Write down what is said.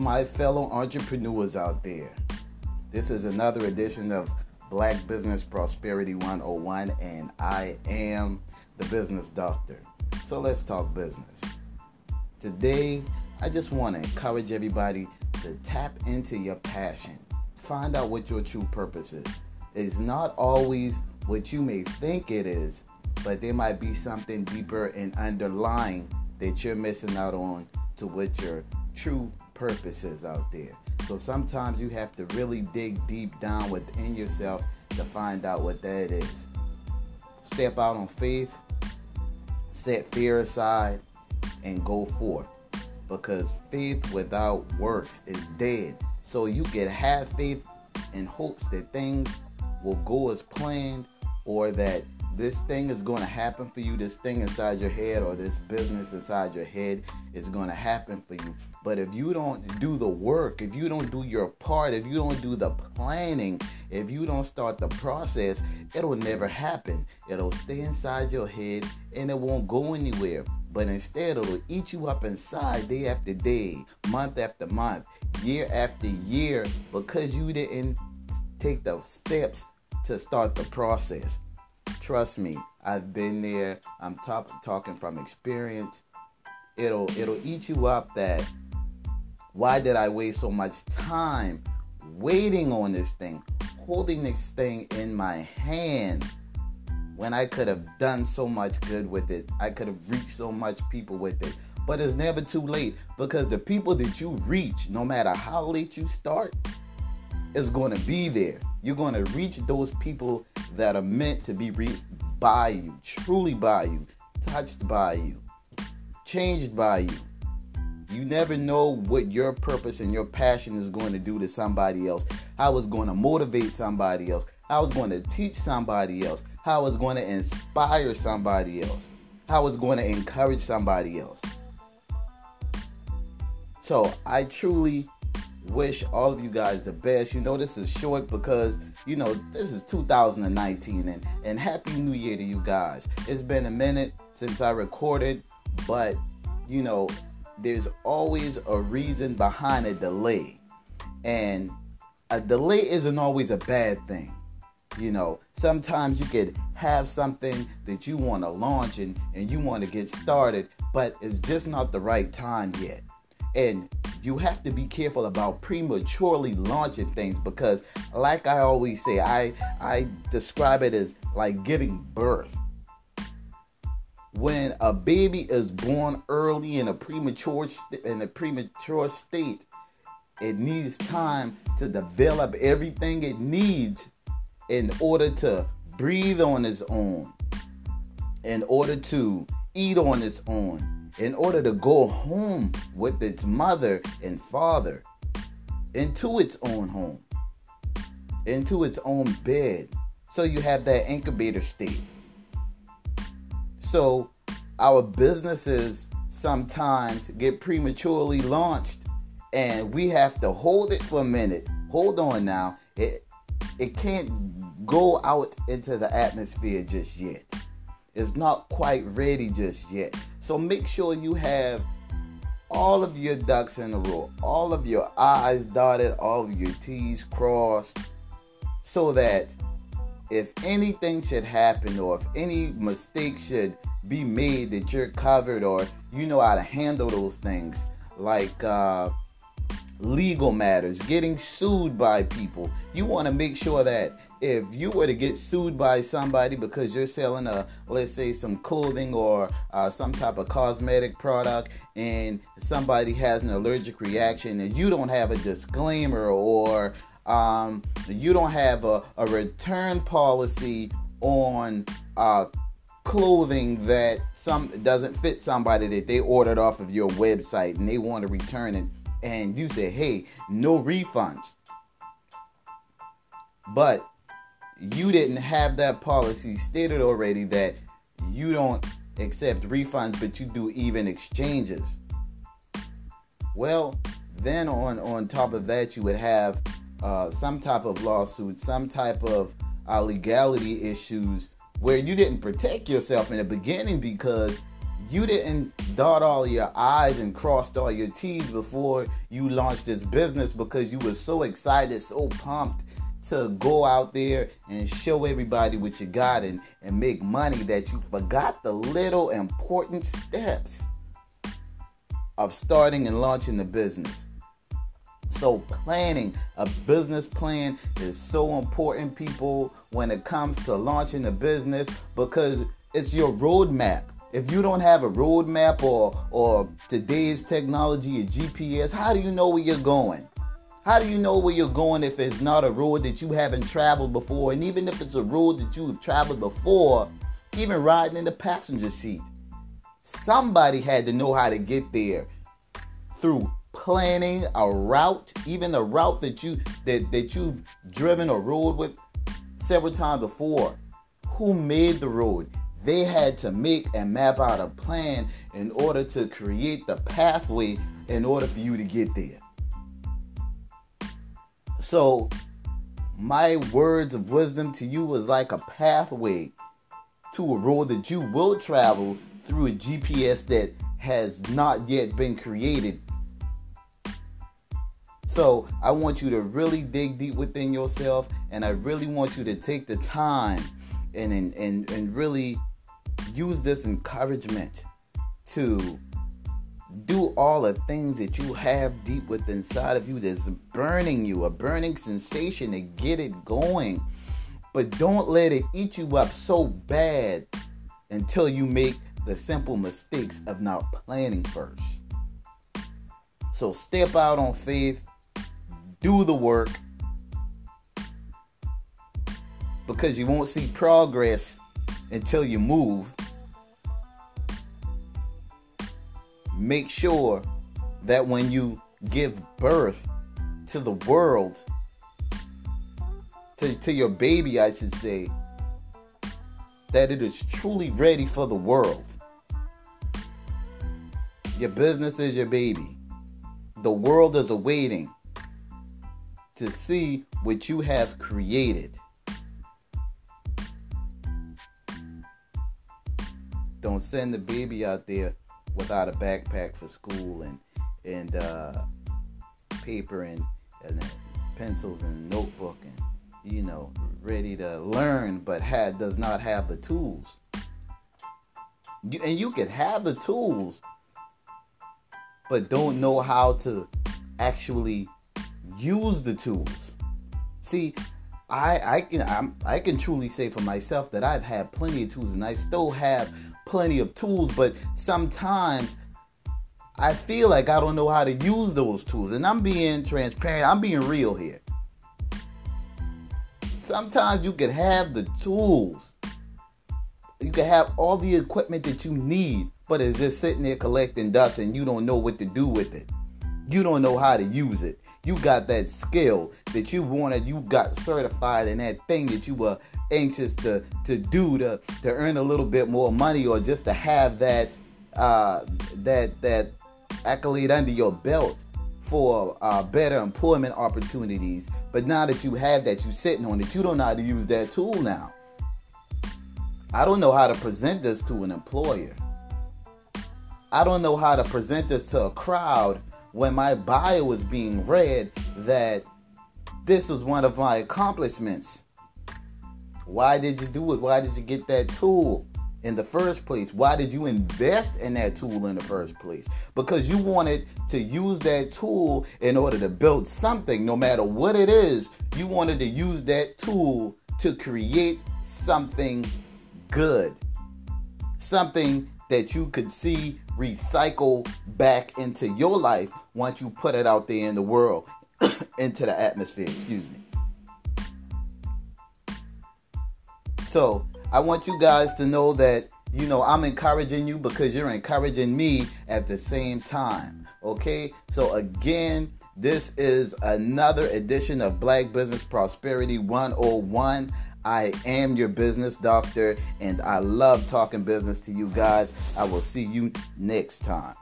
my fellow entrepreneurs out there. This is another edition of Black Business Prosperity 101, and I am the business doctor. So let's talk business. Today, I just want to encourage everybody to tap into your passion. Find out what your true purpose is. It's not always what you may think it is, but there might be something deeper and underlying that you're missing out on to what your true purpose is out there. So sometimes you have to really dig deep down within yourself to find out what that is. Step out on faith, set fear aside, and go forth. Because faith without works is dead. So you can have faith in hopes that things will go as planned or that this thing is going to happen for you, this thing inside your head or this business inside your head is going to happen for you. But if you don't do the work, if you don't do your part, if you don't do the planning, if you don't start the process, it'll never happen. It'll stay inside your head and it won't go anywhere. But instead, it'll eat you up inside day after day, month after month, year after year because you didn't take the steps to start the process. Trust me, I've been there. I'm top, talking from experience. It'll it'll eat you up that why did I waste so much time waiting on this thing, holding this thing in my hand when I could have done so much good with it? I could have reached so much people with it. But it's never too late because the people that you reach, no matter how late you start, is going to be there. You're going to reach those people that are meant to be reached by you, truly by you, touched by you, changed by you. You never know what your purpose and your passion is going to do to somebody else, how it's going to motivate somebody else, how it's going to teach somebody else, how it's going to inspire somebody else, how it's going to encourage somebody else. So I truly wish all of you guys the best. You know, this is short because, you know, this is 2019 and, and Happy New Year to you guys. It's been a minute since I recorded, but, you know, there's always a reason behind a delay. And a delay isn't always a bad thing. You know, sometimes you could have something that you want to launch and, and you want to get started, but it's just not the right time yet. And you have to be careful about prematurely launching things because like I always say, I I describe it as like giving birth. When a baby is born early in a premature st- in a premature state, it needs time to develop everything it needs in order to breathe on its own, in order to eat on its own, in order to go home with its mother and father into its own home, into its own bed. So you have that incubator state. So our businesses sometimes get prematurely launched and we have to hold it for a minute. Hold on now. It it can't go out into the atmosphere just yet It's not quite ready just yet. So make sure you have all of your ducks in a row, all of your I's dotted, all of your T's crossed, so that if anything should happen or if any mistake should be made, that you're covered or you know how to handle those things, like uh, legal matters, getting sued by people. You want to make sure that if you were to get sued by somebody because you're selling a let's say some clothing or uh, some type of cosmetic product and somebody has an allergic reaction and you don't have a disclaimer or um, you don't have a, a return policy on uh, clothing that some doesn't fit somebody that they ordered off of your website and they want to return it and you say hey no refunds but you didn't have that policy stated already that you don't accept refunds, but you do even exchanges. Well, then on on top of that, you would have uh, some type of lawsuit, some type of uh, legality issues where you didn't protect yourself in the beginning because you didn't dot all your I's and crossed all your T's before you launched this business because you were so excited, so pumped to go out there and show everybody what you got and, and make money that you forgot the little important steps of starting and launching the business. So, planning a business plan is so important, people, when it comes to launching a business because it's your roadmap. If you don't have a roadmap or or today's technology, a GPS, how do you know where you're going? How do you know where you're going if it's not a road that you haven't traveled before? And even if it's a road that you have traveled before, even riding in the passenger seat, somebody had to know how to get there through planning a route, even the route that you that, that you've driven or rode with several times before. Who made the road? They had to make and map out a plan in order to create the pathway in order for you to get there. So, my words of wisdom to you was like a pathway to a road that you will travel through a GPS that has not yet been created so I want you to really dig deep within yourself, and I really want you to take the time and and and, and really use this encouragement to do all the things that you have deep within inside of you that's burning you, a burning sensation to get it going. But don't let it eat you up so bad until you make the simple mistakes of not planning first. So step out on faith do the work because you won't see progress until you move. Make sure that when you give birth to the world, to, to your baby, I should say, that it is truly ready for the world. Your business is your baby. The world is awaiting to see what you have created. Don't send the baby out there without a backpack for school and and uh, paper and, and pencils and notebook and you know ready to learn, but had does not have the tools. You, and you can have the tools, but don't know how to actually use the tools. See, I I can I'm, I can truly say for myself that I've had plenty of tools and I still have plenty of tools, but sometimes I feel like I don't know how to use those tools. And I'm being transparent. I'm being real here. Sometimes you can have the tools. You can have all the equipment that you need, but it's just sitting there collecting dust and you don't know what to do with it. You don't know how to use it you got that skill that you wanted, you got certified in that thing that you were anxious to to do to to earn a little bit more money or just to have that uh, that that accolade under your belt for uh, better employment opportunities. But now that you have that, you're sitting on it, you don't know how to use that tool now. I don't know how to present this to an employer. I don't know how to present this to a crowd when my bio was being read that this was one of my accomplishments. Why did you do it? Why did you get that tool in the first place? Why did you invest in that tool in the first place? Because you wanted to use that tool in order to build something, no matter what it is. You wanted to use that tool to create something good, something that you could see recycle back into your life once you put it out there in the world, into the atmosphere, excuse me. So, I want you guys to know that, you know, I'm encouraging you because you're encouraging me at the same time. Okay? So, again, this is another edition of Black Business Prosperity 101. I am your business doctor, and I love talking business to you guys. I will see you next time.